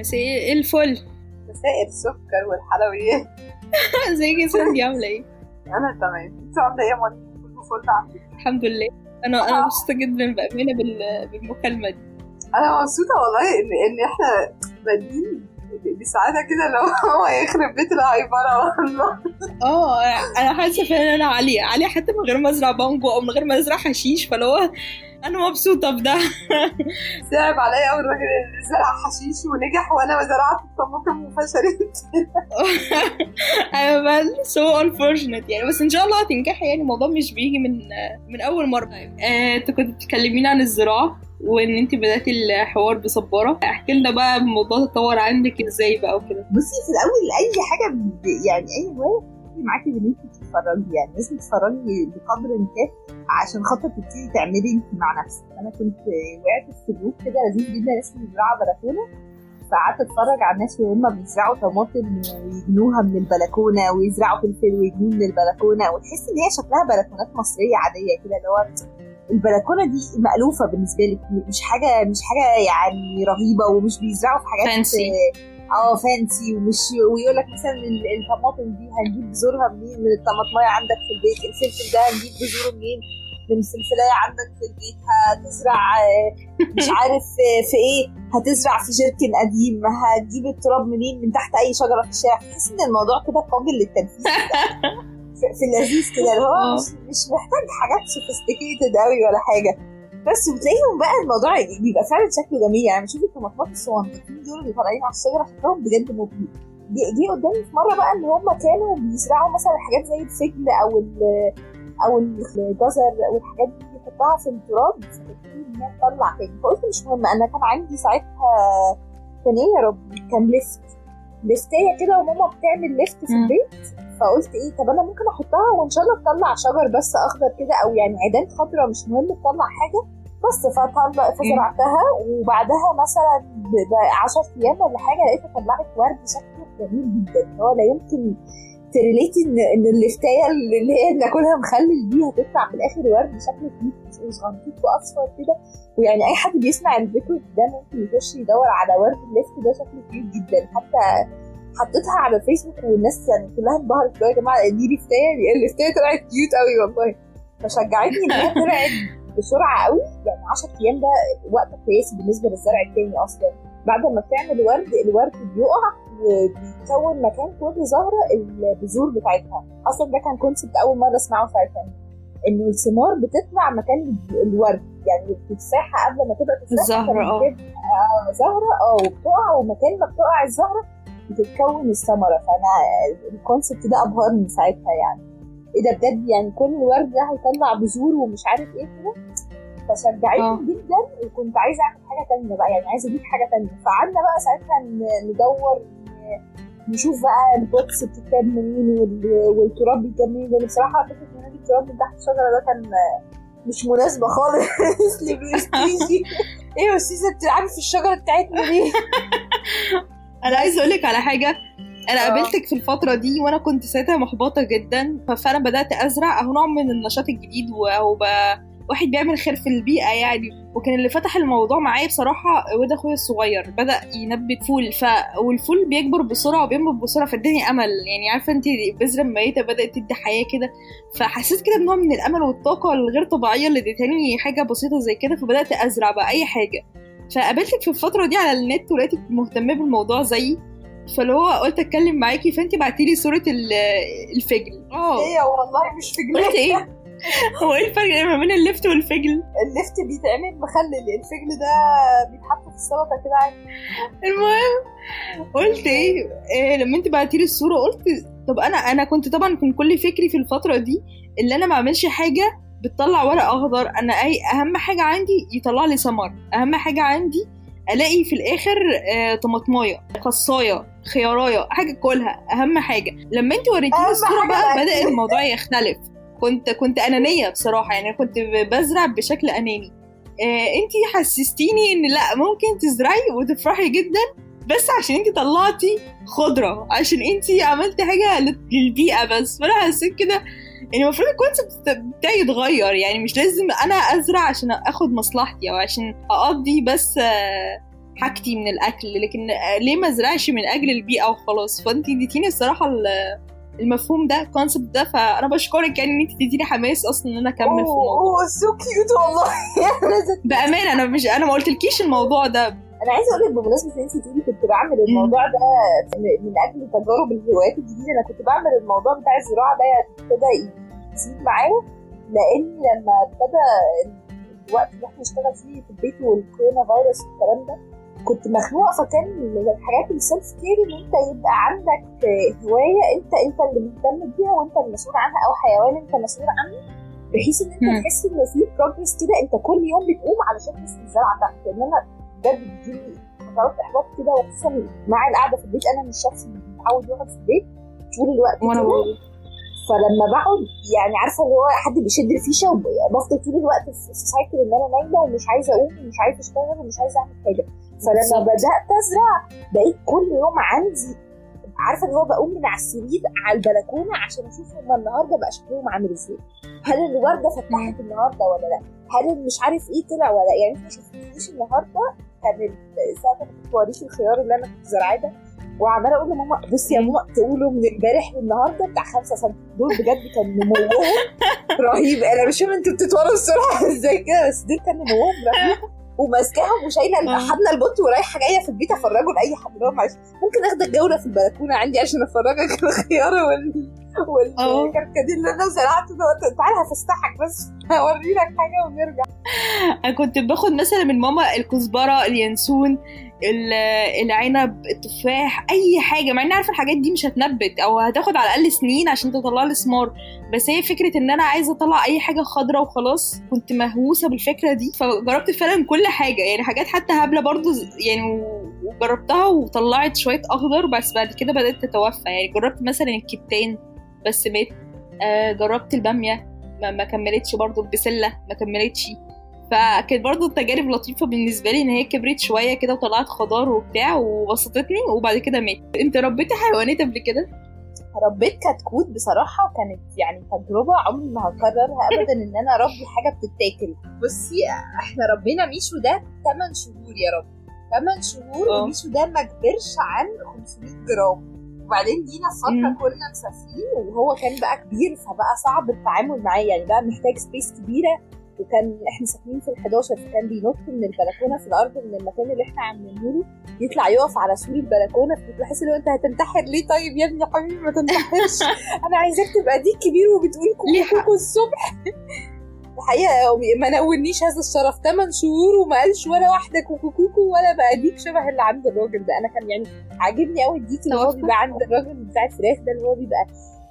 مساء الفل. مساء السكر والحلويات. ازيك يا ساندي عاملة إيه؟ أنا تمام. انت عاملة إيه يا مريم كله فل عندك. الحمد لله. أنا أنا مبسوطة جدا بأمانة بال- بالمكالمة دي. أنا مبسوطة والله إن إن إحنا بادئين بسعاده كده لو هو يخرب بيت الهايبره والله. آه أنا حاسة فعلا إن أنا عاليه عاليه حتى من غير ما أزرع بانجو أو من غير ما أزرع حشيش فلو هو أنا مبسوطة بده. صعب عليا أول راجل اللي زرع حشيش ونجح وأنا ما زرعت الطماطم وفشلت. أنا سو unfortunate يعني. بس إن شاء الله هتنجحي يعني. الموضوع مش بيجي من من أول مرة. آه، انت كنت بتكلميني عن الزراعة وإن انت بدأتي الحوار بصبارة. احكي لنا بقى الموضوع تطور عندك إزاي بقى وكده. بصي في الأول أي حاجة يعني أي هواية معاكي بإن انت تتفرجي يعني. لازم تتفرجي بقدر الإمكان. عشان خاطر تبتدي تعملي انت مع نفسك. أنا كنت وقعت في group كده لذيذ جدا اسمه زراعه بلكونة. فقعدت اتفرج على الناس وهم بيزرعوا طماطم ويجنوها من البلكونة ويزرعوا فلفل ويجنوه من البلكونة. وتحس إن هي شكلها بلكونات مصرية عادية كده اللي هو البلكونة دي مألوفة بالنسبة لك مش حاجة مش حاجة يعني رهيبة ومش بيزرعوا في حاجات Fancy. آه fancy ومش ويقول لك مثلا ال- الطماطم دي هنجيب بذورها منين؟ من الطماطماية عندك في البيت الفلفل ده هنجيب بذوره منين؟ من الفلفلايه عندك في البيت هتزرع مش عارف في إيه هتزرع في جيركن قديم هتجيب التراب منين؟ من تحت أي شجرة في الشارع. تحس إن الموضوع كده قابل للتنفيذ. في اللذيذ كده اللي هو آه. مش, مش محتاج حاجات سوفيستيكيتد قوي ولا حاجة. بس بتلاقيهم بقى الموضوع بيبقى فعلا شكله جميل. يعني بشوف الطماطمات الصغنطين دول اللي طالعين على الشجره شكلهم بجد مبهر. جه قدامي في مرة بقى إن هم كانوا بيزرعوا مثلا حاجات زي الفجل أو أو الجزر أو الحاجات دي يحطها في التراب إن هي تطلع تاني. فقلت مش مهم أنا كان عندي ساعتها كان إيه يا رب كان لفت. لفتاية كده وماما بتعمل لفت في. البيت. فقلت إيه طب أنا ممكن أحطها وإن شاء الله تطلع شجر بس أخضر كده أو يعني عيدان خضراء مش مهم تطلع حاجة. بس فطلع فزرعتها وبعدها مثلا ب 10 أيام ولا حاجة لقيتها طلعت ورد شكله جميل جدا. هو لا يمكن تتخيلي إن اللفتايه اللي هي بناكلها مخلل دي هتطلع في الآخر ورد شكله cute وصغنطوط وأصفر كده. ويعني أي حد بيسمع الفيديو ده ممكن يخش يدور على ورد اللفت ده شكله cute جدا. حتى حطيتها على الفيسبوك والناس يعني كلها انبهرت يا جماعة دي لفتايه اللفتايه طلعت cute قوي والله. فشجعتني إن هي طلعت بسرعة قوي يعني 10 أيام ده وقت قياسي بالنسبة للزرع التاني أصلا. بعد ما بتعمل ورد الورد بيقع وبيكون مكان كل زهرة البذور بتاعتها. أصلا ده كان concept أول مرة أسمعه ساعتها إنه الثمار بتطلع مكان الورد. يعني التفاحه قبل ما تبقى تفاحه الزهرة، كانت آه. زهرة آه وبتقع. ومكان ما بتقع الزهرة بتتكون الثمرة. فأنا ال concept ده أبهرني ساعتها يعني. إيه ده بجد؟ يعني كل ورد ده هيطلع بذور ومش عارف إيه كده. فشجعتني آه. جدا وكنت عايزة أعمل حاجة تانية بقى. يعني عايزة أجيب حاجة تانية. فقعدنا بقى ساعتها ندور نشوف بقى البوكس بتتجاب منين وال- والتراب بيتجاب منين لأن بصراحة فكرة إن أنا أجيب تراب من تحت الشجرة ده كان مش مناسبة خالص لبرستيجي إيه يا أستاذة انت عارف الشجرة بتاعتنا ليه؟ أنا عايزة أقول لك على حاجة أنا آه. قابلتك في الفترة دي وأنا كنت ساعتها محبطة جدا فانا بدأت أزرع أهو نوع من النشاط الجديد وهو بقى واحد بيعمل خير في البيئة يعني. وكان اللي فتح الموضوع معايا بصراحة واد أخويا الصغير بدأ ينبت فول ف والفول بيكبر بسرعة وبينبت بسرعة فاداني أمل يعني. عارفة انت البذره الميته بدأت تدي حياة كده. فحسيت كده بنوع من الأمل والطاقة الغير طبيعية اللي ادتني حاجة بسيطة زي كده. فبدأت أزرع بقى أي حاجة. فقابلتك في الفترة دي على النت ولقيتك مهتمة بالموضوع زيي؟ فاللي هو قلت أتكلم معاكي فانت بعتيلي صورة ال- الفجل. آه إيه والله مش في قلت إيه؟ هو إيه الفرق ما بين اللفت والفجل؟ اللفت بيتعمل مخلل الفجل ده بيتحط في السلطة كده عادي. المهم قلت إيه, إيه لما أنت بعتيلي الصورة قلت طب أنا أنا كنت طبعا كان كل فكري في الفترة دي اللي أنا ما أعملش حاجة بتطلع ورق أخضر. أنا أي أهم حاجة عندي يطلع لي ثمر أهم حاجة عندي ألاقي في الآخر آه، طماطماية خصاية خيارايه حاجة كلها. أهم حاجة. لما أنت وريتيني الصورة بقى. بدأ الموضوع يختلف. كنت كنت أنانية بصراحة يعني كنت بزرع بشكل أناني. آه انت حسستيني إن لأ ممكن تزرعي وتفرحي جدا بس عشان انت طلعتي خضرة عشان انت عملتي حاجة لل- للبيئة بس. فأنا حسيت كده يعني المفروض الكونسيبت بتاعي يتغير يعني مش لازم أنا أزرع عشان أخد مصلحتي أو عشان أقضي بس آه، حاجتي من الأكل لكن ليه ما أزرعش من أجل البيئة وخلاص؟ فانت اديتيني الصراحة المفهوم ده ال concept ده فأنا بشكرك يعني ان انت تديني حماس أصلا إن أنا أكمل في الموضوع. oh so cute والله. بأمانة أنا مش أنا ما قلتلكيش الموضوع ده. أنا عايزة أقول لك بمناسبة إن انت تقولي كنت بعمل الموضوع ده من أجل تجارب الهوايات الجديدة أنا كنت بعمل الموضوع بتاع الزراعة ده ابتدى يزيد معايا لأن لما ابتدى الوقت اللي إحنا نشتغل فيه في البيت وال corona virus والكلام ده كنت مخنوقة فكان من الحاجات ال self care إن أنت يبقى عندك هواية أنت أنت اللي مهتم بيها وأنت المسؤول عنها أو حيوان أنت مسؤول عنه بحيث إن أنت تحس إن في progress كده أنت كل يوم بتقوم علشان تسقي الزرعة بتاعتك. لأن أنا بجد بتجيلي فترات إحباط كده وخصوصا مع القعدة في البيت. أنا مش شخص متعود يقعد في البيت طول الوقت وأنا فلما بقعد يعني عارفة اللي هو حد بيشد الفيشة وبفضل طول الوقت في سايكل إن أنا نايمة ومش عايزة أقوم ومش عايزة أشتغل ومش عايزة أعمل حاجة. فلما بدأت أزرع بقيت كل يوم عندي عارفة اللي هو بقوم من على السرير على البلكونة عشان أشوف هما النهارده بقى شكلهم عامل إزاي. هل الوردة فتحت النهارده ولا لأ؟ هل مش عارف إيه طلع ولا لأ؟ يعني أنت ما شفتنيش النهارده كان ساعه ما كنت بوريك الخيار اللي أنا كنت زرعاه ده وعمالة أقول لماما بصي يا ماما تقولوا من امبارح للنهاردة بتاع 5 سم دول بجد كان نموهم رهيب. أنا مش فاهم أنتوا بتتولوا السرعه إزاي كده بس دول كان نموهم رهيب. وماسكاهم وشايلة حاضنه البط ورايحة جاية في البيت أفرجه لأي حد. اللي هو معلش ممكن اخدك جوله في البلكونة عندي عشان أفرجك الخيار وال والكركديه اللي أنا زرعته ده. تعالى هفسحك بس هوري لك حاجة ونرجع. أنا كنت باخد مثلا من ماما الكزبرة اليانسون العنب التفاح أي حاجة مع اني عارفة الحاجات دي مش هتنبت أو هتاخد على الأقل سنين عشان تطلع لي ثمار بس هي فكرة إن أنا عايزة أطلع أي حاجة خضراء وخلاص كنت مهووسة بالفكرة دي. فجربت فعلا كل حاجة. يعني حاجات حتى هبلة برضو يعني وجربتها وطلعت شوية أخضر بس بعد كده بدأت تتوفى. يعني جربت مثلا الكتان بس مات. آه جربت البامية ما, ما كملتش برضو البسلة ما كملتش. فكانت برضو التجارب لطيفة بالنسبة لي إن هي كبرت شوية كده وطلعت خضار وبتاع وبسطتني وبعد كده مات أنت ربيتي حيوانات قبل كده؟ ربيت كتكوت بصراحة كانت يعني تجربة عمري ما هكررها أبدا إن أنا أربي حاجة بتتاكل. بصي إحنا ربينا ميشو ده 8 شهور يا رب. 8 شهور وميشو ده ما كبرش عن 500 جرام. وبعدين جينا فترة كنا مسافرين وهو كان بقى كبير فبقى صعب التعامل معاه يعني بقى محتاج space كبيرة وكان إحنا ساكنين في ال11 فكان بينط من البلكونة في الأرض من المكان اللي إحنا عاملينه له يطلع يقف على سور البلكونة فكنت بحس ان انت هتنتحر ليه؟ طيب يا ابني حبيبي ما تنتحرش. أنا عايزاك تبقى ديك كبير وبتقول كوكو الصبح. الحقيقة ما نولنيش هذا الشرف. 8 شهور وما قالش ولا واحدة كوكو كوكو ولا بقى ديك شبه اللي عند الراجل ده. أنا كان يعني عاجبني قوي الديك اللي هو بيبقى عند الراجل بتاع الفراخ ده اللي هو بيبقى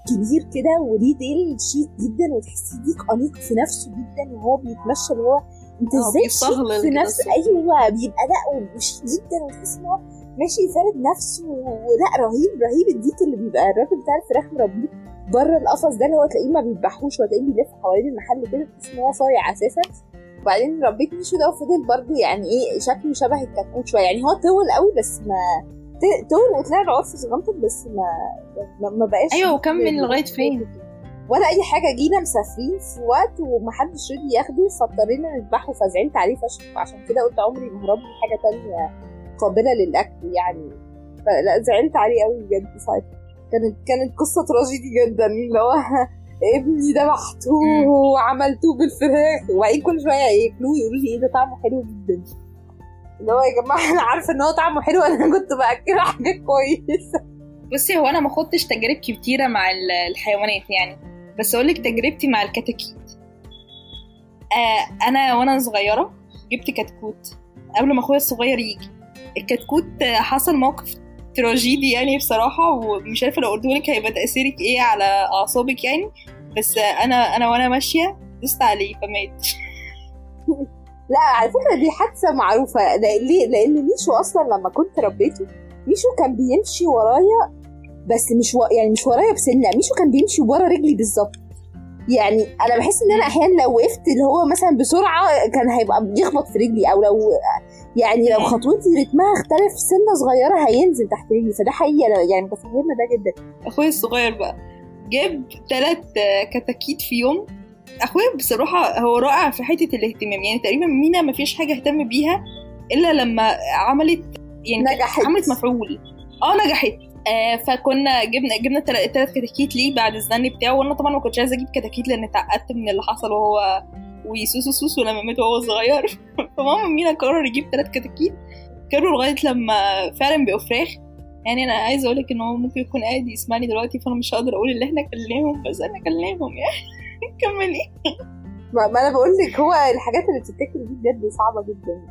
كبير كده وليه ديل شيك جدا وتحسيه ديك أنيق في نفسه جدا وهو بيتمشى اللي هو أنت إزاي شيك في نفسه أيوه بيبقى لا وشيك جدا وتحس إن هو ماشي فارد نفسه ولا رهيب رهيب الديك اللي بيبقى الراجل بتاع الفراخ مربيه بره القفص ده اللي هو تلاقيه ما بيذبحوش وتلاقيه بيلف حوالين المحل كده تحس إن هو صايع أساسا. وبعدين ربيت ميشو ده وفضل برضه يعني إيه شكله شبه الكتكوت شوية. يعني هو طول قوي بس ما طول وطلع له عرف صغنطط بس ما ما, ما بقاش أيوه وكمل لغاية فين؟ ولا أي حاجة جينا مسافرين في وقت ومحدش رضي ياخده فاضطرينا نذبحه فزعلت عليه فشخ. عشان كده قلت عمري ما هربي حاجة تانية قابلة للأكل يعني. فلا زعلت عليه قوي بجد ساعتها. كانت كانت قصة تراجيدي جدا اللي هو ابني ذبحتوه وعملتوه بالفراخ. وبعدين كل شوية ياكلوه يقولوا لي إيه ده طعمه حلو جدا. اللي هو يا جماعة أنا عارفة إن هو طعمه حلو أنا كنت بأكله حاجة كويسة. بصي هو أنا ما خدتش تجارب كتيرة مع الحيوانات يعني بس أقول لك تجربتي مع الكتاكيت. آه أنا وأنا صغيرة جبت كتكوت. قبل ما أخويا الصغير يجي. الكتكوت حصل موقف تراجيدي يعني بصراحة ومش عارفة لو قلت لك هيبقى تأثيرك إيه على أعصابك يعني بس أنا أنا وأنا ماشية دوست عليه فمات. لا على فكرة دي حادثة معروفة. ليه؟ لأن ميشو أصلا لما كنت ربيته ميشو كان بيمشي ورايا بس مش و... يعني مش ورايا بس لأ ميشو كان بيمشي ورا رجلي بالظبط. يعني أنا بحس إن أنا أحيانا لو وقفت اللي هو مثلا بسرعة كان هيبقى بيخبط في رجلي أو لو يعني لو خطوتي رتمها اختلف سنة صغيرة هينزل تحت رجلي. فده حقيقي. يعني متفهمه ده جدا. أخويا الصغير بقى جاب ثلاث كتاكيت في يوم. أخويا بصراحة هو رائع في حتة الاهتمام. يعني تقريبا مينا ما فيش حاجة اهتم بيها إلا لما عملت يعني نجحت. عملت مفعول. آه نجحت. آه فكنا جبنا جبنا ثلاث كتاكيت ليه بعد الزن بتاعه. وأنا طبعا ما كنتش عايزة أجيب كتاكيت لأن اتعقدت من اللي حصل وهو ويسوسو سوسو لما مات وهو صغير. فماما مينا قرر يجيب ثلاث كتاكيت. كانوا لغاية لما فعلا بقوا فراخ. يعني أنا عايزة أقول لك إن هو ممكن يكون قاعد يسمعني دلوقتي فأنا مش هقدر أقول اللي إحنا كلمهم بس أنا كلمهم يعني. كملي ما, ما أنا بقول لك هو الحاجات اللي بتتاكل دي بجد صعبة جدا.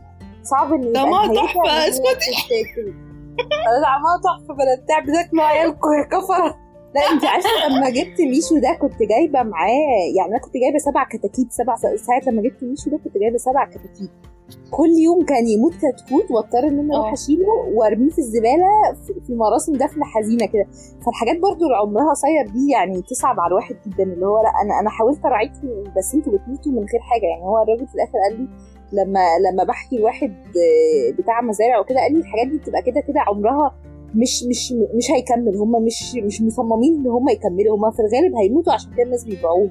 صعب إن طعمها هي اسكتي. أنا طعمها تحفة بلا بتاع بتاكلوا عيالكم يا كفره لا أنت عارفة لما جبت ميشو ده كنت جايبة معاه يعني أنا كنت جايبة سبع كتاكيت سبع ساعات لما جبت ميشو ده كنت جايبة سبع كتاكيت. كل يوم كان يموت كتكوت واضطر إن أنا أروح آه. أشيله وأرميه في الزبالة في- مراسم دفن حزينة كده. فالحاجات برضو اللي عمرها قصير دي يعني تصعب على الواحد جدا اللي هو لأ أنا أنا حاولت أراعيكم بس أنتوا بتموتوا من غير حاجة. يعني هو الراجل في الآخر قال لي لما لما بحكي لواحد آه، بتاع مزارع وكده قال لي الحاجات دي بتبقى كده كده عمرها مش مش مش هيكمل. هم مش مش مصممين إن هم يكملوا. هم في الغالب هيموتوا عشان كده الناس بيبيعوهم.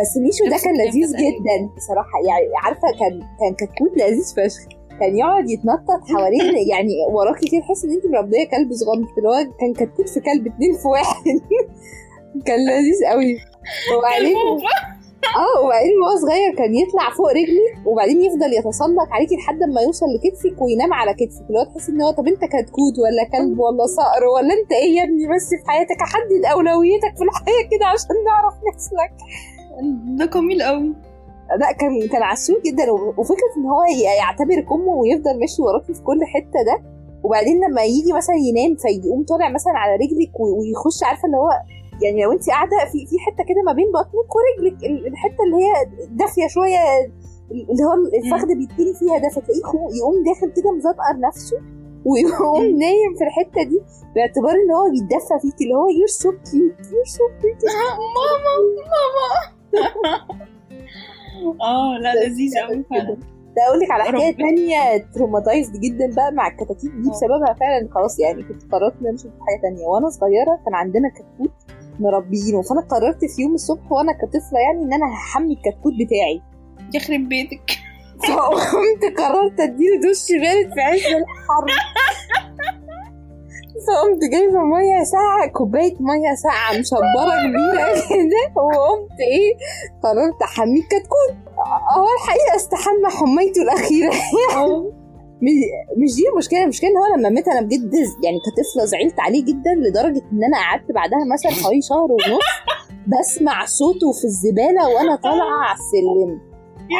بس ميشو ده كان لذيذ تقريبا. جدا بصراحة. يعني عارفة كان كان كتكوت لذيذ فشخ. كان يقعد يتنطط حوالين يعني وراكي كده تحس إن أنت مربية كلب صغنط اللي هو كان كتكوت في كلب اتنين في واحد. كان لذيذ قوي وبعدين آه وبعدين وهو صغير كان يطلع فوق رجلي وبعدين يفضل يتسلق عليكي لحد ما يوصل لكتفك وينام على كتفك. اللي هو تحس إن هو طب أنت كتكوت ولا كلب ولا صقر ولا أنت إيه يا ابني؟ بس في حياتك حدد أولويتك في الحياة كده عشان نعرف نسلك ده جميل قوي. لا كان كان عسول جدا وفكرة إن هو يعتبرك امه ويفضل ماشي وراكي في كل حتة ده وبعدين لما يجي مثلا ينام فيقوم طالع مثلا على رجلك ويخش عارفة اللي هو يعني لو انت قاعدة في في حتة كده ما بين بطنك ورجلك ال- الحتة اللي هي دافية شوية اللي هو الفخذ بيتني فيها ده فتلاقيه يقوم داخل كده مزأطط نفسه ويقوم. نايم في الحتة دي باعتبار إن هو بيتدفى فيك اللي هو you're so cute you're so cute ماما ماما. آه لا لذيذ قوي فعلا. ده أقول لك على حكايه. تانية تروماتايزد جدا بقى مع الكتاكيت دي آه. بسببها فعلا. خلاص يعني كنت قررت إن أنا أشوف حاجة تانية. وأنا صغيرة كان عندنا كتكوت مربيينه. فأنا قررت في يوم الصبح وأنا كطفلة يعني إن أنا هحمي الكتكوت بتاعي. يخرب بيتك. فقمت قررت أديله دش بارد في عز الحر. فقمت جايبه مية ساقعة كوباية مية ساقعة مشبرة كبيرة كده. وقمت إيه قررت احميه الكتكوت هو الحقيقة استحمى حميته الأخيرة. مش- مش دي المشكلة. المشكلة إن هو لما مات أنا بجد يعني كطفله زعلت عليه جدا لدرجة إن أنا قعدت بعدها مثلا حوالي شهر ونص بسمع صوته في الزبالة وأنا طالعة على السلم.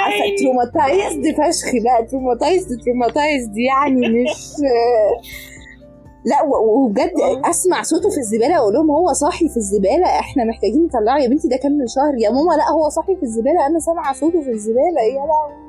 عارفة traumatized فشخ بقى. traumatized traumatized يعني مش لا وبجد آه. أسمع صوته في الزبالة وأقول لهم هو صاحي في الزبالة إحنا محتاجين نطلعه يا بنتي ده كان من شهر. يا ماما لا هو صاحي في الزبالة أنا سامعة صوته في الزبالة. يا لهوي.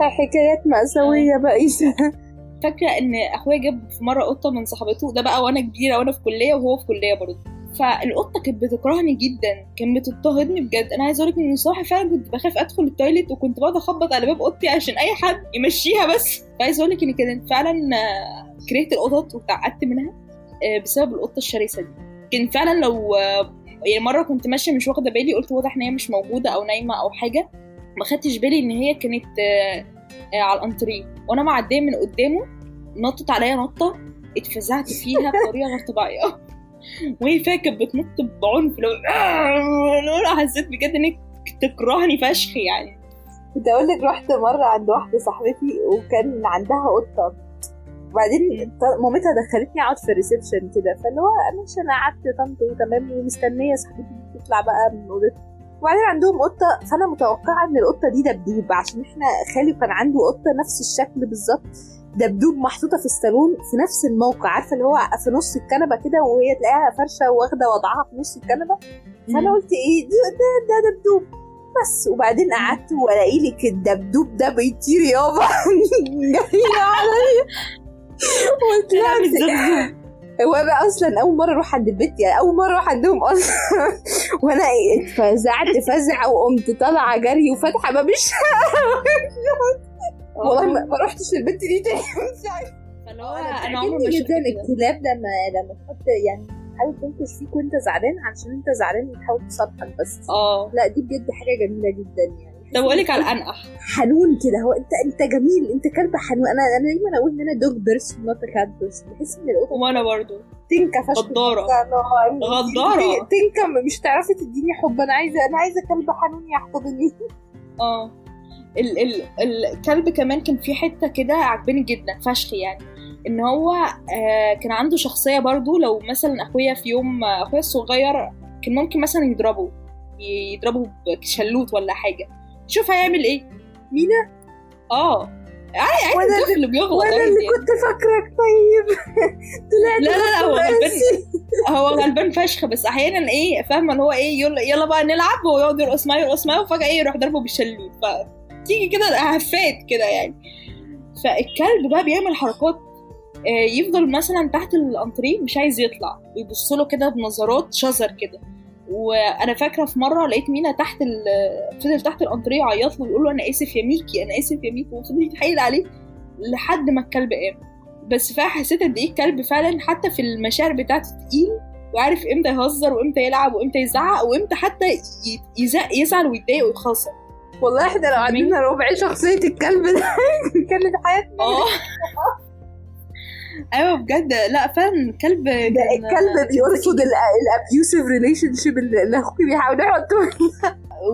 حكايات مأساوية بقى. فاكرة إن أخويا جاب في مرة قطة من صاحبته ده بقى وأنا كبيرة وأنا في كلية وهو في كلية برضه. فالقطة كانت بتكرهني جدا كانت بتضطهدني بجد. أنا عايزة أقول لك إن صراحة فعلا كنت بخاف أدخل التويليت وكنت بقعد أخبط على باب أوضتي عشان أي حد يمشيها بس. عايزة أقول لك إن كانت فعلا آه، كرهت القطط وتعقدت منها آه، بسبب القطة الشرسة دي. كان فعلا لو آه، يعني مرة كنت ماشية مش واخدة بالي قلت واضح إن هي مش موجودة أو نايمة أو حاجة ما خدتش بالي إن هي كانت آه، على الأنتريه. وأنا معدية من قدامه نطت عليا نطة اتفزعت فيها بطريقة غير طبيعية. وهي فيها كانت بتنط بعنف لو لو حسيت بجد إنك تكرهني فشخ يعني. كنت أقول لك رحت مرة عند واحدة صاحبتي وكان عندها قطة. وبعدين مامتها دخلتني أقعد في الريسبشن كده فاللي هو ماشي أنا قعدت طنط وتمام ومستنية صاحبتي تطلع بقى من اوضتها وبعدين عندهم قطة فأنا متوقعة إن القطة دي دبدوب عشان إحنا خالي كان عنده قطة نفس الشكل بالظبط دبدوب محطوطة في الصالون في نفس الموقع عارفة اللي هو في نص الكنبة كده وهي تلاقيها فرشة واخدة وضعها في نص الكنبة. فأنا قلت إيه دي ده, ده دبدوب. بس وبعدين قعدت وألاقي لك الدبدوب ده بيطير يابا. جاي عليا. وطلعت هو أنا أصلا أول مرة أروح عند البيت يعني أول مرة أروح عندهم أصلا. وأنا اتفزعت فزعة وقمت طالعة جري وفاتحة باب الشقه والله ما رحتش البيت دي تاني. أنا أنا عمري جدا الكلاب لما لما تحط يعني تحاول تنكش فيك وأنت زعلان علشان أنت زعلان وتحاول تصالحك بس. آه. لا دي بجد حاجة جميلة جدا يعني. طب أقول لك على الأنقح. حنون كده. هو انت أنت جميل. أنت كلب حنون. أنا أنا دايما أقول إن أنا dog person not cat person بحس إن القطط وأنا برضو. تنكة فشخ. غدارة. غدارة. تنكه مش تعرفي تديني حب. أنا عايزه أنا عايزة كلب حنون يحتضني آه. ال ال الكلب كمان كان في حتة كده عجباني جدا فشخ يعني. إن هو آه كان عنده شخصية برضو. لو مثلا أخويا في يوم أخويا الصغير كان ممكن مثلا يضربه. يضربه بشلوت ولا حاجة. شوف هيعمل إيه. مينا؟ آه. عادي عادي الطفل اللي بيغلط. وأنا اللي. كنت فاكرك طيب. طلعت لا لا لا هو غلبان. هو غلبان فشخ بس أحيانا إيه فاهمة اللي هو إيه يلا يلا بقى نلعب ويقعد يرقص معايا يرقص معايا وفجأة إيه يروح ضربه بالشلوت فتيجي كده هفات كده يعني. فالكلب بقى بيعمل حركات آه، يفضل مثلا تحت الأنتريه مش عايز يطلع. ويبص له كده بنظرات شزر كده. وأنا فاكره في مره لقيت مينا تحت. فضل تحت الانتريه يعيط له ويقول له أنا آسف يا ميكي أنا آسف يا ميكي وفضل يتحايل عليه لحد ما الكلب قام. بس فعلا حسيت قد إيه الكلب فعلا حتى في المشاعر بتاعته تقيل وعارف إمتى يهزر وإمتى يلعب وإمتى يزعق وإمتى حتى يزعل ويتضايق ويخاصر والله إحنا لو عندنا ربع شخصية الكلب ده كانت حياتنا. آه. أيوه بجد. لا فعلا الكلب ده الكلب بيرفض ال abusive relationship اللي اخوكي بيحاول يحطه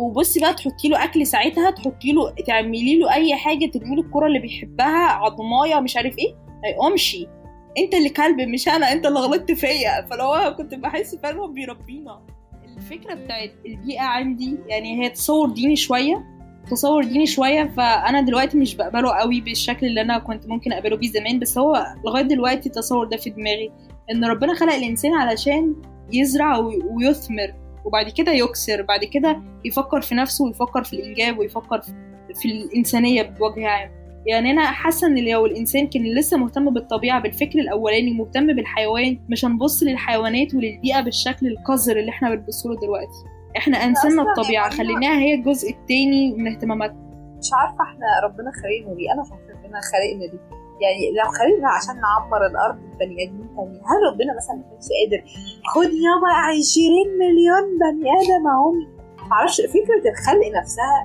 وبصي بقى تحطي له أكل ساعتها تحطي له تعملي له أي حاجة ترمي له الكرة اللي بيحبها عضماية مش عارف إيه. ما يقومش أنت اللي كلب مش أنا أنت اللي غلطت فيا. فلو هو كنت بحس فعلا هو بيربينا. الفكرة بتاعت البيئة عندي يعني هي تصور ديني شوية. تصور ديني شوية فأنا دلوقتي مش بقبله قوي بالشكل اللي أنا كنت ممكن أقبله بيه زمان بس هو لغاية دلوقتي التصور ده في دماغي إن ربنا خلق الإنسان علشان يزرع وي- ويثمر وبعد كده يكسر بعد كده يفكر في نفسه ويفكر في الإنجاب ويفكر في- الإنسانية بوجه عام. يعني أنا حاسة إن لو الإنسان كان لسه مهتم بالطبيعة بالفكر الأولاني مهتم بالحيوان مش هنبص للحيوانات وللبيئة بالشكل القذر اللي إحنا بنبص له دلوقتي. أصلاً الطبيعة يعني خليناها هي الجزء التاني من اهتماماتنا. مش عارفة إحنا ربنا خلقنا ليه. أنا شايفة ربنا خلقنا ليه. يعني لو خلقنا عشان نعمر الأرض ببني آدمين تاني هل ربنا مثلا ما كانش قادر خد يابا 20 مليون بني آدم اهم معرفش فكرة الخلق نفسها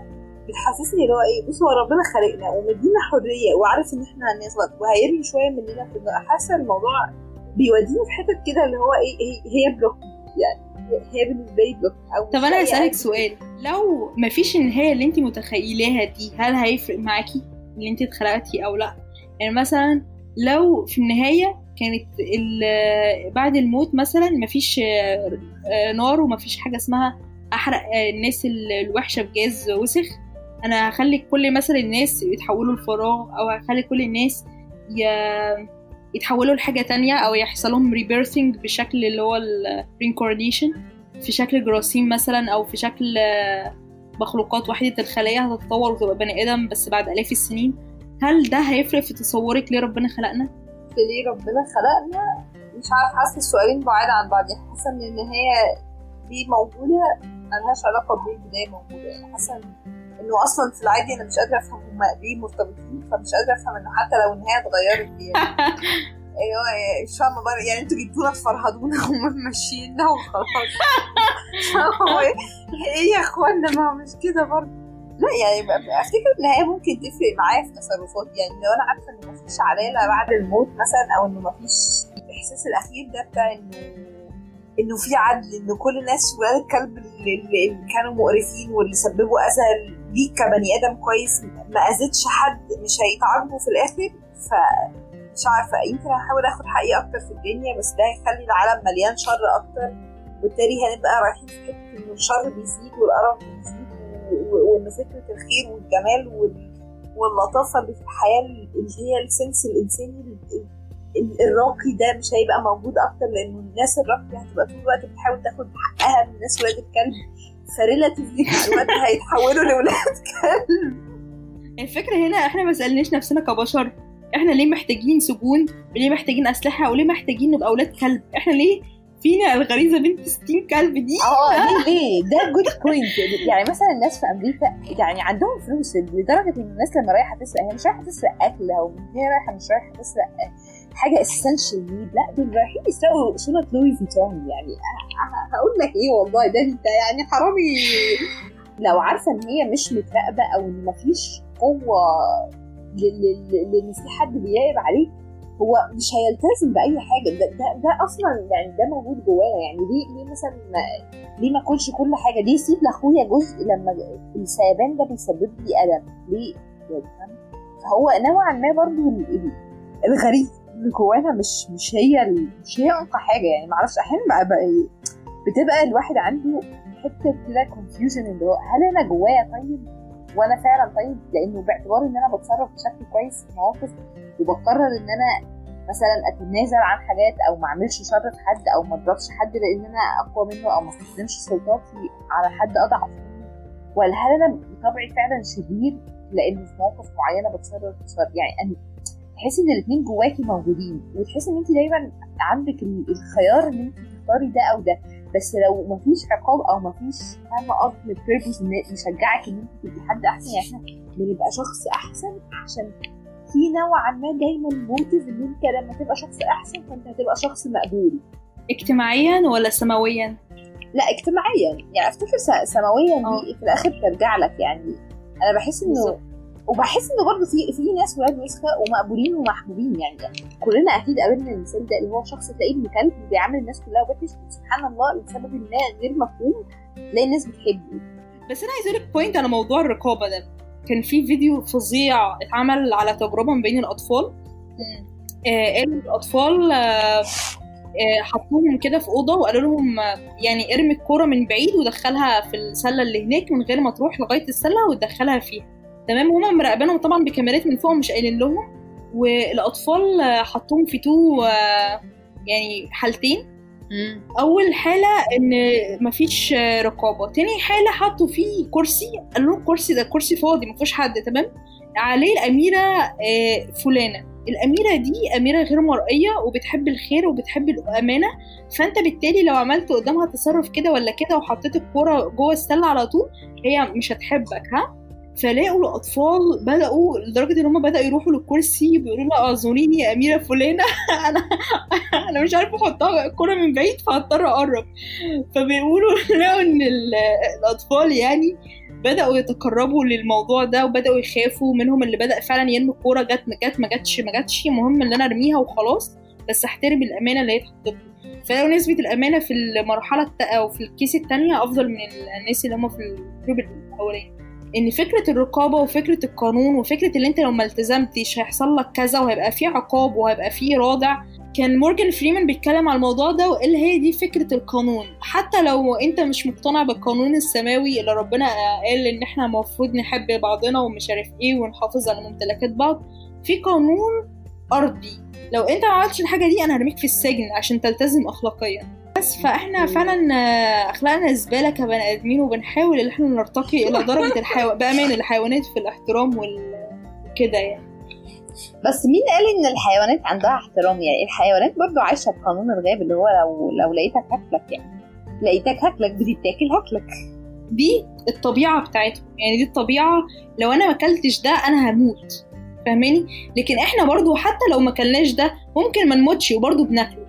بتحسسني اللي هو إيه بص هو ربنا خلقنا ومدينا حرية وعارف إن إحنا هنغلط. وهيرمي شوية مننا في. حاسة الموضوع بيوديني في حتت كده اللي هو إيه هي block يعني. هي بالنسبة لي block أو طب لاقية هسألك أي- سؤال. لو مفيش النهاية اللي أنت متخيلاها دي هل هيفرق معاكي اللي أنت اتخلقتي أو لأ؟ يعني مثلا لو في النهاية كانت بعد الموت مثلا مفيش آه، آه، نار ومفيش حاجة اسمها أحرق آه، الناس ال- الوحشة بجاز وسخ أنا هخلي كل مثلا الناس يتحولوا لفراغ أو هخلي كل الناس ي- يتحولوا لحاجة تانية أو يحصل لهم rebirthing بشكل اللي هو ال reincarnation في شكل جراثيم مثلا أو في شكل مخلوقات وحيدة الخلايا هتتطور وتبقى بني آدم بس بعد آلاف السنين. هل ده هيفرق في تصورك ليه ربنا خلقنا؟ ليه ربنا خلقنا؟ مش عارف حاسة السؤالين بعاد عن بعض. يعني حاسة إن النهاية دي موجودة ملهاش علاقة بالبداية موجودة. يعني حاسة إن- إنه أصلا في العادي أنا مش قادرة أفهم هما ليه مرتبطين فمش قادرة أفهم إنه حتى لو النهايه اتغيرت يعني. أيوه مش فاهمه بقى يعني أنتوا جبتونا تفرهدونا وخلاص. مش فاهمة هو إيه يا إخوانا؟ ما هو مش كده برضه. لا يعني أفتكر النهاية ممكن تفرق معايا في تصرفاتي يعني لو أنا عارفة إن مفيش عدالة بعد الموت مثلا أو انه مفيش الإحساس الأخير ده بتاع إنه إنه في عدل إن كل الناس ولاد الكلب اللي, اللي كانوا مقرفين واللي سببوا اذى ليك كبني آدم كويس ما اذتش حد مش هيتعاقبوا في الآخر؟ ف مش عارفة يمكن هحاول آخد حقي أكتر في الدنيا بس ده هيخلي العالم مليان شر أكتر. وبالتالي هنبقى رايحين في حتة إنه الشر بيزيد والقرف بيزيد وإن فكرة الخير والجمال وال- واللطافة اللي في الحياة اللي هي ال sense الإنساني ال- ال- الراقي ده مش هيبقى موجود أكتر لأنه الناس الراقية هتبقى طول الوقت بتحاول تاخد حقها من الناس ولاد الكلب ف relatively الوقت هيتحولوا لولاد كلب. الفكرة هنا إحنا ما سألناش نفسنا كبشر إحنا ليه محتاجين سجون؟ وليه محتاجين أسلحة؟ وليه محتاجين نبقى أولاد كلب؟ إحنا ليه فينا الغريزة بنت 60 كلب دي؟ آه ليه ليه؟ ده good point يعني مثلا الناس في أمريكا يعني عندهم فلوس لدرجة إن الناس لما رايحة تسرق هي مش رايحة تسرق أكل أو هي رايحة مش رايحة تسرق حاجة essential need لا دول رايحين يسرقوا شنط لوي فيتون يعني هقول لك إيه والله ده أنت يعني حرامي. لو عارفة إن هي مش متراقبة أو إن مفيش قوة لإن في حد بيراقب عليك هو مش هيلتزم بأي حاجة. ده, ده, ده أصلا يعني ده موجود جوانا يعني ليه ليه مثلا ليه ما اكلش كل حاجة؟ ليه أسيب لأخويا جزء لما السيبان ده بيسبب لي ألم؟ ليه؟ يعني فهو نوعا ما ال- الغريب اللي جوانا مش مش هي مش هي أنقى حاجة. يعني معرفش أحيانا بقى, بقى بتبقى الواحد عنده حتة كده كونفيوجن اللي هو هل أنا جوايا طيب؟ وأنا فعلا طيب؟ لأنه باعتبار إن أنا بتصرف بشكل كويس في مواقف وبقرر إن أنا مثلا أتنازل عن حاجات أو ما أعملش شر في حد أو ما أضربش حد لأن أنا أقوى منه أو ما أستخدمش سلطاتي على حد أضعف مني ولا هل أنا بطبعي فعلا شرير لأنه في مواقف معينة بتصرف بتصرف يعني أنا تحس إن الاثنين جواكي موجودين وتحس إن انت دايما عندك ال- الخيار إن انت تختاري ده أو ده. بس لو مفيش عقاب أو مفيش فاهمه purpose إن يشجعك إن أنت تبقي حد أحسن يعني إحنا بنبقى شخص أحسن عشان في نوعا ما دايما موتيف إن أنت لما تبقى شخص أحسن فأنت هتبقى شخص مقبول اجتماعيا ولا سماويا لا اجتماعيا يعني أفتكر سماويا. دي في الآخر ترجع لك يعني أنا بحس إنه. وبحس انه برضه في في ناس ولاد وسخه ومقبولين ومحبوبين يعني. كلنا أكيد قابلنا المثال ده اللي هو شخص تلاقيه ابن كلب وبيعامل الناس كلها وحش سبحان الله لسبب ما غير مفهوم تلاقي الناس بتحبه. بس أنا عايز أقول لك point على موضوع الرقابة ده. كان في فيديو فظيع اتعمل على تجربة ما بين الأطفال. آه، قالوا الأطفال آه، آه، حطوهم كده في أوضة وقالوا لهم آه، يعني ارمي الكورة من بعيد ودخلها في السلة اللي هناك من غير ما تروح لغاية السلة وتدخلها فيها. تمام هما مراقبينهم طبعا بكاميرات من فوق مش قايلين لهم. والأطفال آه، حطوهم في two آه، يعني حالتين. أول حالة إن مفيش آه، رقابة. تاني حالة حطوا فيه كرسي قالوا له الكرسي ده كرسي فاضي مفيهوش حد تمام؟ عليه الأميرة فلانة. الأميرة دي أميرة غير مرئية وبتحب الخير وبتحب الأمانة. فأنت بالتالي لو عملت قدامها تصرف كده ولا كده وحطيت الكورة جوه السلة على طول هي مش هتحبك ها؟ فلاقوا الأطفال بدأوا لدرجة إن هم بدأوا يروحوا للكرسي بيقولوا لها اعذريني يا أميرة فلانة. أنا أنا مش عارفة أحطها الكوره من بعيد فهضطر أقرب. فبيقولوا لقوا إن ال- الأطفال يعني بدأوا يتقربوا للموضوع ده وبدأوا يخافوا منهم اللي بدأ فعلا يرمي الكورة جت ما جت ما جاتش ما جاتش المهم إن أنا أرميها وخلاص بس أحترم الأمانة اللي هي اتحطت. فلو نسبة الأمانة في المرحلة الت... أو في ال case الثانية أفضل من الناس اللي هم في ال group الأولاني. إن فكرة الرقابة وفكرة القانون وفكرة اللي أنت لو ما التزمتش هيحصل لك كذا وهيبقى في عقاب وهيبقى في رادع. كان مورجان فريمان بيتكلم على الموضوع ده وقال هي دي فكرة القانون. حتى لو أنت مش مقتنع بالقانون السماوي اللي ربنا قال إن إحنا المفروض نحب بعضنا ومش عارف إيه ونحافظ على ممتلكات بعض في قانون أرضي. لو أنت ما عملتش الحاجة دي أنا هرميك في السجن عشان تلتزم اخلاقيا. بس فإحنا فعلا آه، أخلاقنا زبالة كبني آدمين وبنحاول إن إحنا نرتقي إلى درجة الحيو... بأمان الحيوانات في الاحترام وال كده يعني. بس مين قال إن الحيوانات عندها احترام؟ يعني الحيوانات برضو عايشة بقانون الغاب اللي هو لو لو لقيتك هاكلك يعني. لقيتك هاكلك بتتاكل هاكلك. دي الطبيعة بتاعتهم. يعني دي الطبيعة لو أنا ما أكلتش ده أنا هموت. فاهماني؟ لكن إحنا برضو حتى لو ما أكلناش ده ممكن ما نموتش وبرضو بناكله.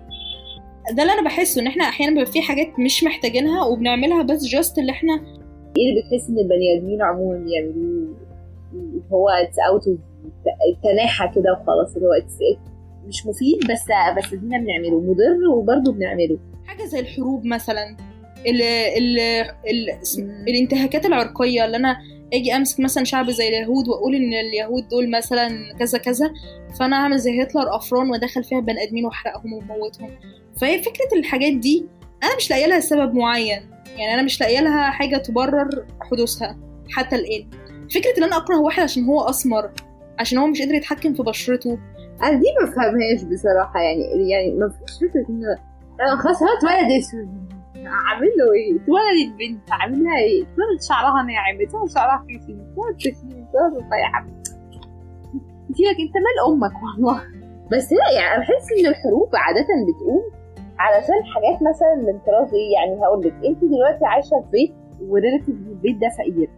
ده اللي أنا بحسه إن إحنا أحيانا بيبقى في حاجات مش محتاجينها وبنعملها بس جاست اللي إحنا إيه اللي بتحس إن البني آدمين عموما بيعملوه هو it's out تناحة كده وخلاص اللي هو مش مفيد بس بس دينا بنعمله مضر وبرضه بنعمله. حاجة زي الحروب مثلا ال ال ال الانتهاكات العرقية اللي أنا أجي امسك مثلا شعب زي اليهود واقول ان اليهود دول مثلا كذا كذا فانا اعمل زي هتلر افران وادخل فيها بني ادمين واحرقهم واموتهم. فهي فكرة الحاجات دي أنا مش لاقية لها سبب معين. يعني أنا مش لاقية لها حاجة تبرر حدوثها حتى الان. فكرة ان أنا اكره واحد عشان هو اسمر عشان هو مش قادر يتحكم في بشرته. أنا دي ما بفهمهاش بصراحة يعني يعني ما فيش فكرة إن خلاص هو اتولد أسود. اعمل له إيه؟ اتولدت بنت اعمل لها إيه؟ اتولد شعرها ناعم اتولد شعرها خفيف اتولد تخين اتولد رفيعه سيبك أنت مال أمك والله بس لا يعني أنا بحس إن الحروب عادة بتقوم علشان حاجات مثلا طراز إيه يعني هقول لك أنت دلوقتي عايشة في بيت و relatively البيت ده فقير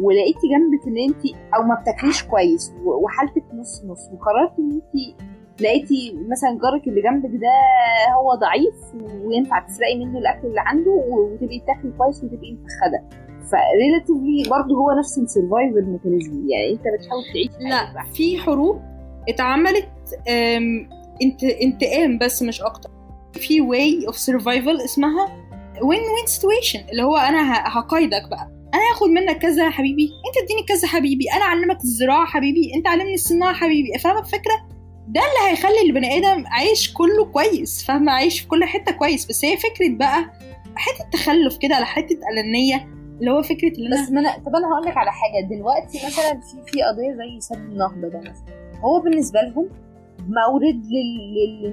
ولقيتي جنبك إن أنت أو ما بتاكليش كويس وحالتك نص نص وقررتي إن أنت لقيتي مثلا جارك اللي جنبك ده هو ضعيف وينفع تسرقي منه الأكل اللي عنده وتبقي تاكلي كويس وتبقي مفخدة. ف relatively برضه هو نفس ال survival mechanism يعني أنت بتحاول تعيش لا في حروب اتعملت انت انتقام بس مش أكتر. في way of survival اسمها win win situation اللي هو أنا هقايدك بقى. أنا هاخد منك كذا يا حبيبي أنت اديني كذا حبيبي أنا أعلمك الزراعة حبيبي أنت علمني الصناعة حبيبي. فاهمة الفكرة؟ ده اللي هيخلي البني آدم عايش كله كويس فاهمة؟ عايش في كل حتة كويس. بس هي فكرة بقى حتة تخلف كده على حتة أنانية اللي هو فكرة اللي أنا بس ما أنا طب أنا هقول لك على حاجة. دلوقتي مثلا في في قضية زي سد النهضة ده مثلا. هو بالنسبة لهم مورد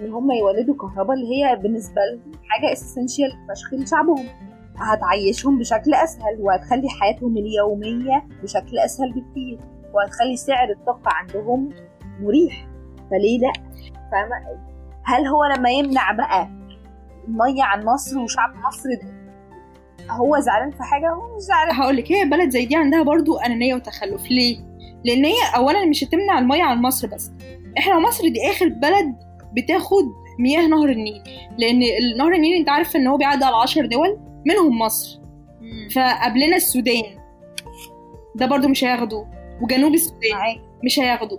إن هم يولدوا كهرباء اللي هي بالنسبة لهم حاجة اسينشال فشخ لشعبهم هتعيشهم بشكل أسهل وهتخلي حياتهم اليومية بشكل أسهل بكتير وهتخلي سعر الطاقة عندهم مريح. فليه لا؟ فاهمة؟ هل هو لما يمنع بقى المية عن مصر وشعب مصر ده هو زعلان في حاجة؟ هو مش زعلان. هقول لك هي بلد زي دي عندها برضو أنانية وتخلف. ليه؟ لأن هي اولا مش هتمنع المية عن مصر بس. إحنا مصر دي آخر بلد بتاخد مياه نهر النيل. لأن نهر النيل أنت عارف إن هو بيعدي على 10 دول منهم مصر. فقبلنا السودان. ده برضو مش هياخدوا وجنوب السودان مش هياخدوا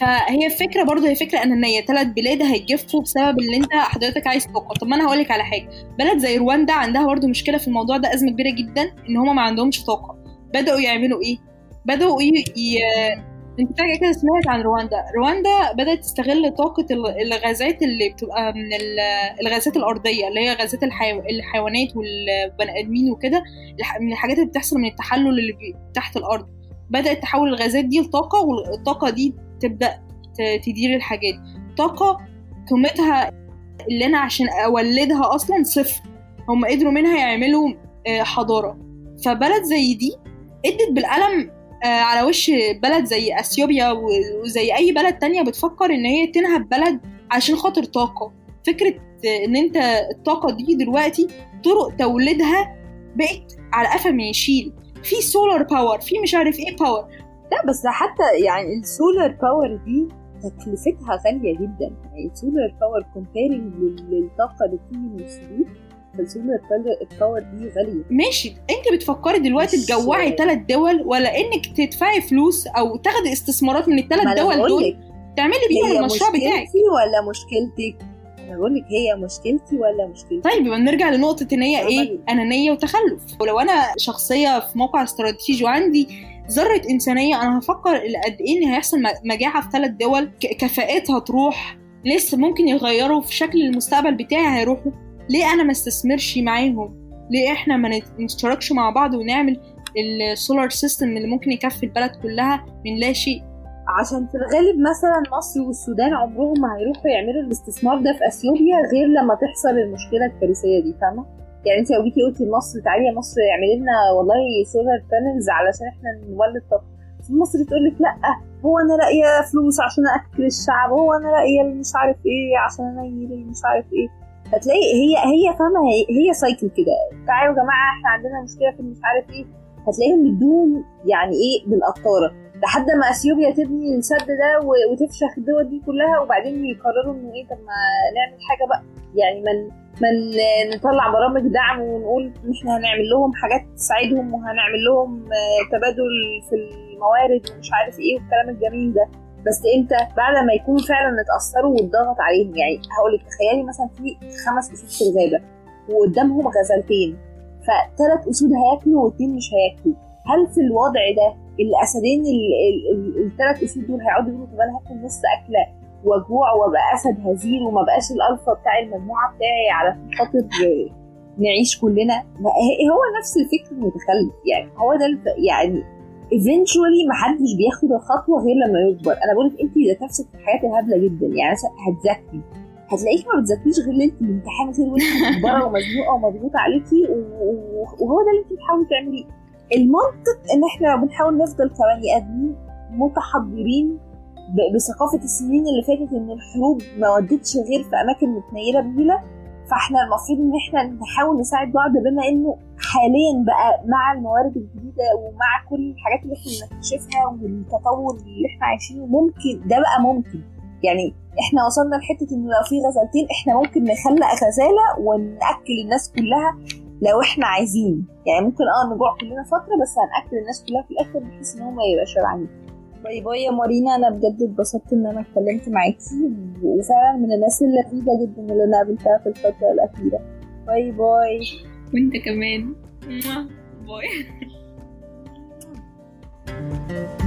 فهي فكرة برضه هي فكرة أنانية. ثلاث بلاد هيتجفوا بسبب اللي أنت حضرتك عايز طاقه طب ما أنا هقول لك على حاجة. بلد زي رواندا عندها برضه مشكلة في الموضوع ده أزمة كبيرة جدا إن هما ما عندهمش طاقة. بدأوا يعملوا إيه؟ بدأوا ي... ي... أنت فاكرة كده سمعت عن رواندا؟ رواندا بدأت تستغل طاقة ال- الغازات اللي بتبقى من ال- الغازات الأرضية اللي هي غازات الحيو... الحيوانات والبني آدمين وكده من الحاجات اللي بتحصل من التحلل اللي. تحت الأرض. بدأت تحول الغازات دي لطاقة والطاقة دي تبدأ تدير الحاجات. طاقة قيمتها اللي أنا عشان أولدها أصلا صفر. هم قدروا منها يعملوا آه، حضارة. فبلد زي دي إدت بالقلم آه، على وش بلد زي أثيوبيا وزي أي بلد تانية بتفكر إن هي تنهب بلد عشان خاطر طاقة. فكرة آه، إن أنت الطاقة دي دلوقتي طرق توليدها بقت على قفا ما يشيل في solar power في مش عارف إيه power لا بس حتى يعني ال solar power دي تكلفتها غالية جدا. يعني ال solar power comparing للطاقة اللي بتيجي من السدود فالسولار باور دي غالية. ماشي. انت بتفكري دلوقتي تجوعي ثلاث دول ولا انك تدفعي فلوس أو تاخدي استثمارات من الثلاث دول دول؟ تعملي بيهم المشروع بتاعك. مشكلتي ولا مشكلتك؟ أنا بقول لك هي مشكلتي ولا مشكلتك. طيب يبقى نرجع لنقطة إن هي؟ عملي. أنانية وتخلف، ولو أنا شخصية في موقع استراتيجي وعندي ذرة إنسانية أنا هفكر إلى قد إيه إن هيحصل مجاعة في ثلاث دول، كفاءتها تروح، لسه ممكن يغيروا في شكل المستقبل بتاعي هيروحوا، ليه أنا ما استثمرش معاهم؟ ليه إحنا ما نت- نشتركش مع بعض ونعمل ال solar system اللي ممكن يكفي البلد كلها من لا شيء؟ عشان في الغالب مثلا مصر والسودان عمرهم ما هيروحوا يعملوا الاستثمار ده في أثيوبيا غير لما تحصل المشكلة الكارثيه دي فاهمة يعني انت لو جيتي قلتي لمصر تعالي يا مصر اعملي لنا والله solar panels علشان إحنا نولد. طاقه في مصر تقول لك لأ هو أنا لاقيه فلوس عشان أكل الشعب هو أنا لاقيه مش عارف إيه عشان انيل مش عارف إيه. هتلاقي هي هي فاهمة هي, هي سايكل كده. تعالوا يا جماعة إحنا عندنا مشكلة في مش عارف إيه. هتلاقيهم بيدوهم يعني إيه بالقطارة. لحد ما اثيوبيا تبني السد ده وتفشخ الدول دي كلها وبعدين يقرروا إنه إيه طب ما نعمل حاجة بقى. يعني من من نطلع برامج دعم ونقول إحنا هنعمل لهم حاجات تساعدهم وهنعمل لهم آه، تبادل في الموارد ومش عارف إيه والكلام الجميل ده. بس إمتى بعد ما يكونوا فعلا اتأثروا واتضغط عليهم يعني هقول لك تخيلي مثلا في خمس أسود في الغابه وقدامهم غزلتين فثلاث أسود هياكلوا واثنين مش هياكلوا. هل في الوضع ده الأسدين الثلاث اسود دول هيقعدوا يقولوا طب أنا هاكل نص أكلة واجوع وأبقى أسد هزيل وما بقاش الألفا بتاع المجموعة بتاعي علشان خاطر نعيش كلنا. ما هو نفس الفكر المتخلف يعني. هو ده الف- يعني eventually محدش بياخد الخطوة غير لما يكبر. أنا بقول لك انت ذات نفسك في الحياة الهبله جدا. يعني مثلا هتذاكري. هتلاقيكي ما بتذاكريش غير ليله الامتحان غير وانت مجبره ومزنوقة ومضغوطة عليكي وهو ده اللي انت بتحاولي تعمليه. المنطق إن إحنا بنحاول نفضل كبني آدمين متحضرين بثقافة السنين اللي فاتت إن الحروب ما ودتش غير في أماكن متنيله بنيله فإحنا المفروض إن إحنا نحاول نساعد بعض بما إنه حاليا بقى مع الموارد الجديدة ومع كل الحاجات اللي إحنا بنكتشفها والتطور اللي إحنا عايشينه ممكن ده بقى ممكن. يعني إحنا وصلنا لحتة انه لو في غزالتين إحنا ممكن نخلق غزالة ونأكل الناس كلها لو إحنا عايزين يعني ممكن آه نجوع كلنا فترة بس هنأكل الناس كلها في الآخر بحيث إن هم يبقى شبعانين باي باي يا مارينا أنا بجد اتبسطت إن أنا اتكلمت معاكي وفعلا من الناس اللذيذة جدا اللي أنا قابلتها في الفترة الأخيرة. bye bye. وأنت كمان. bye.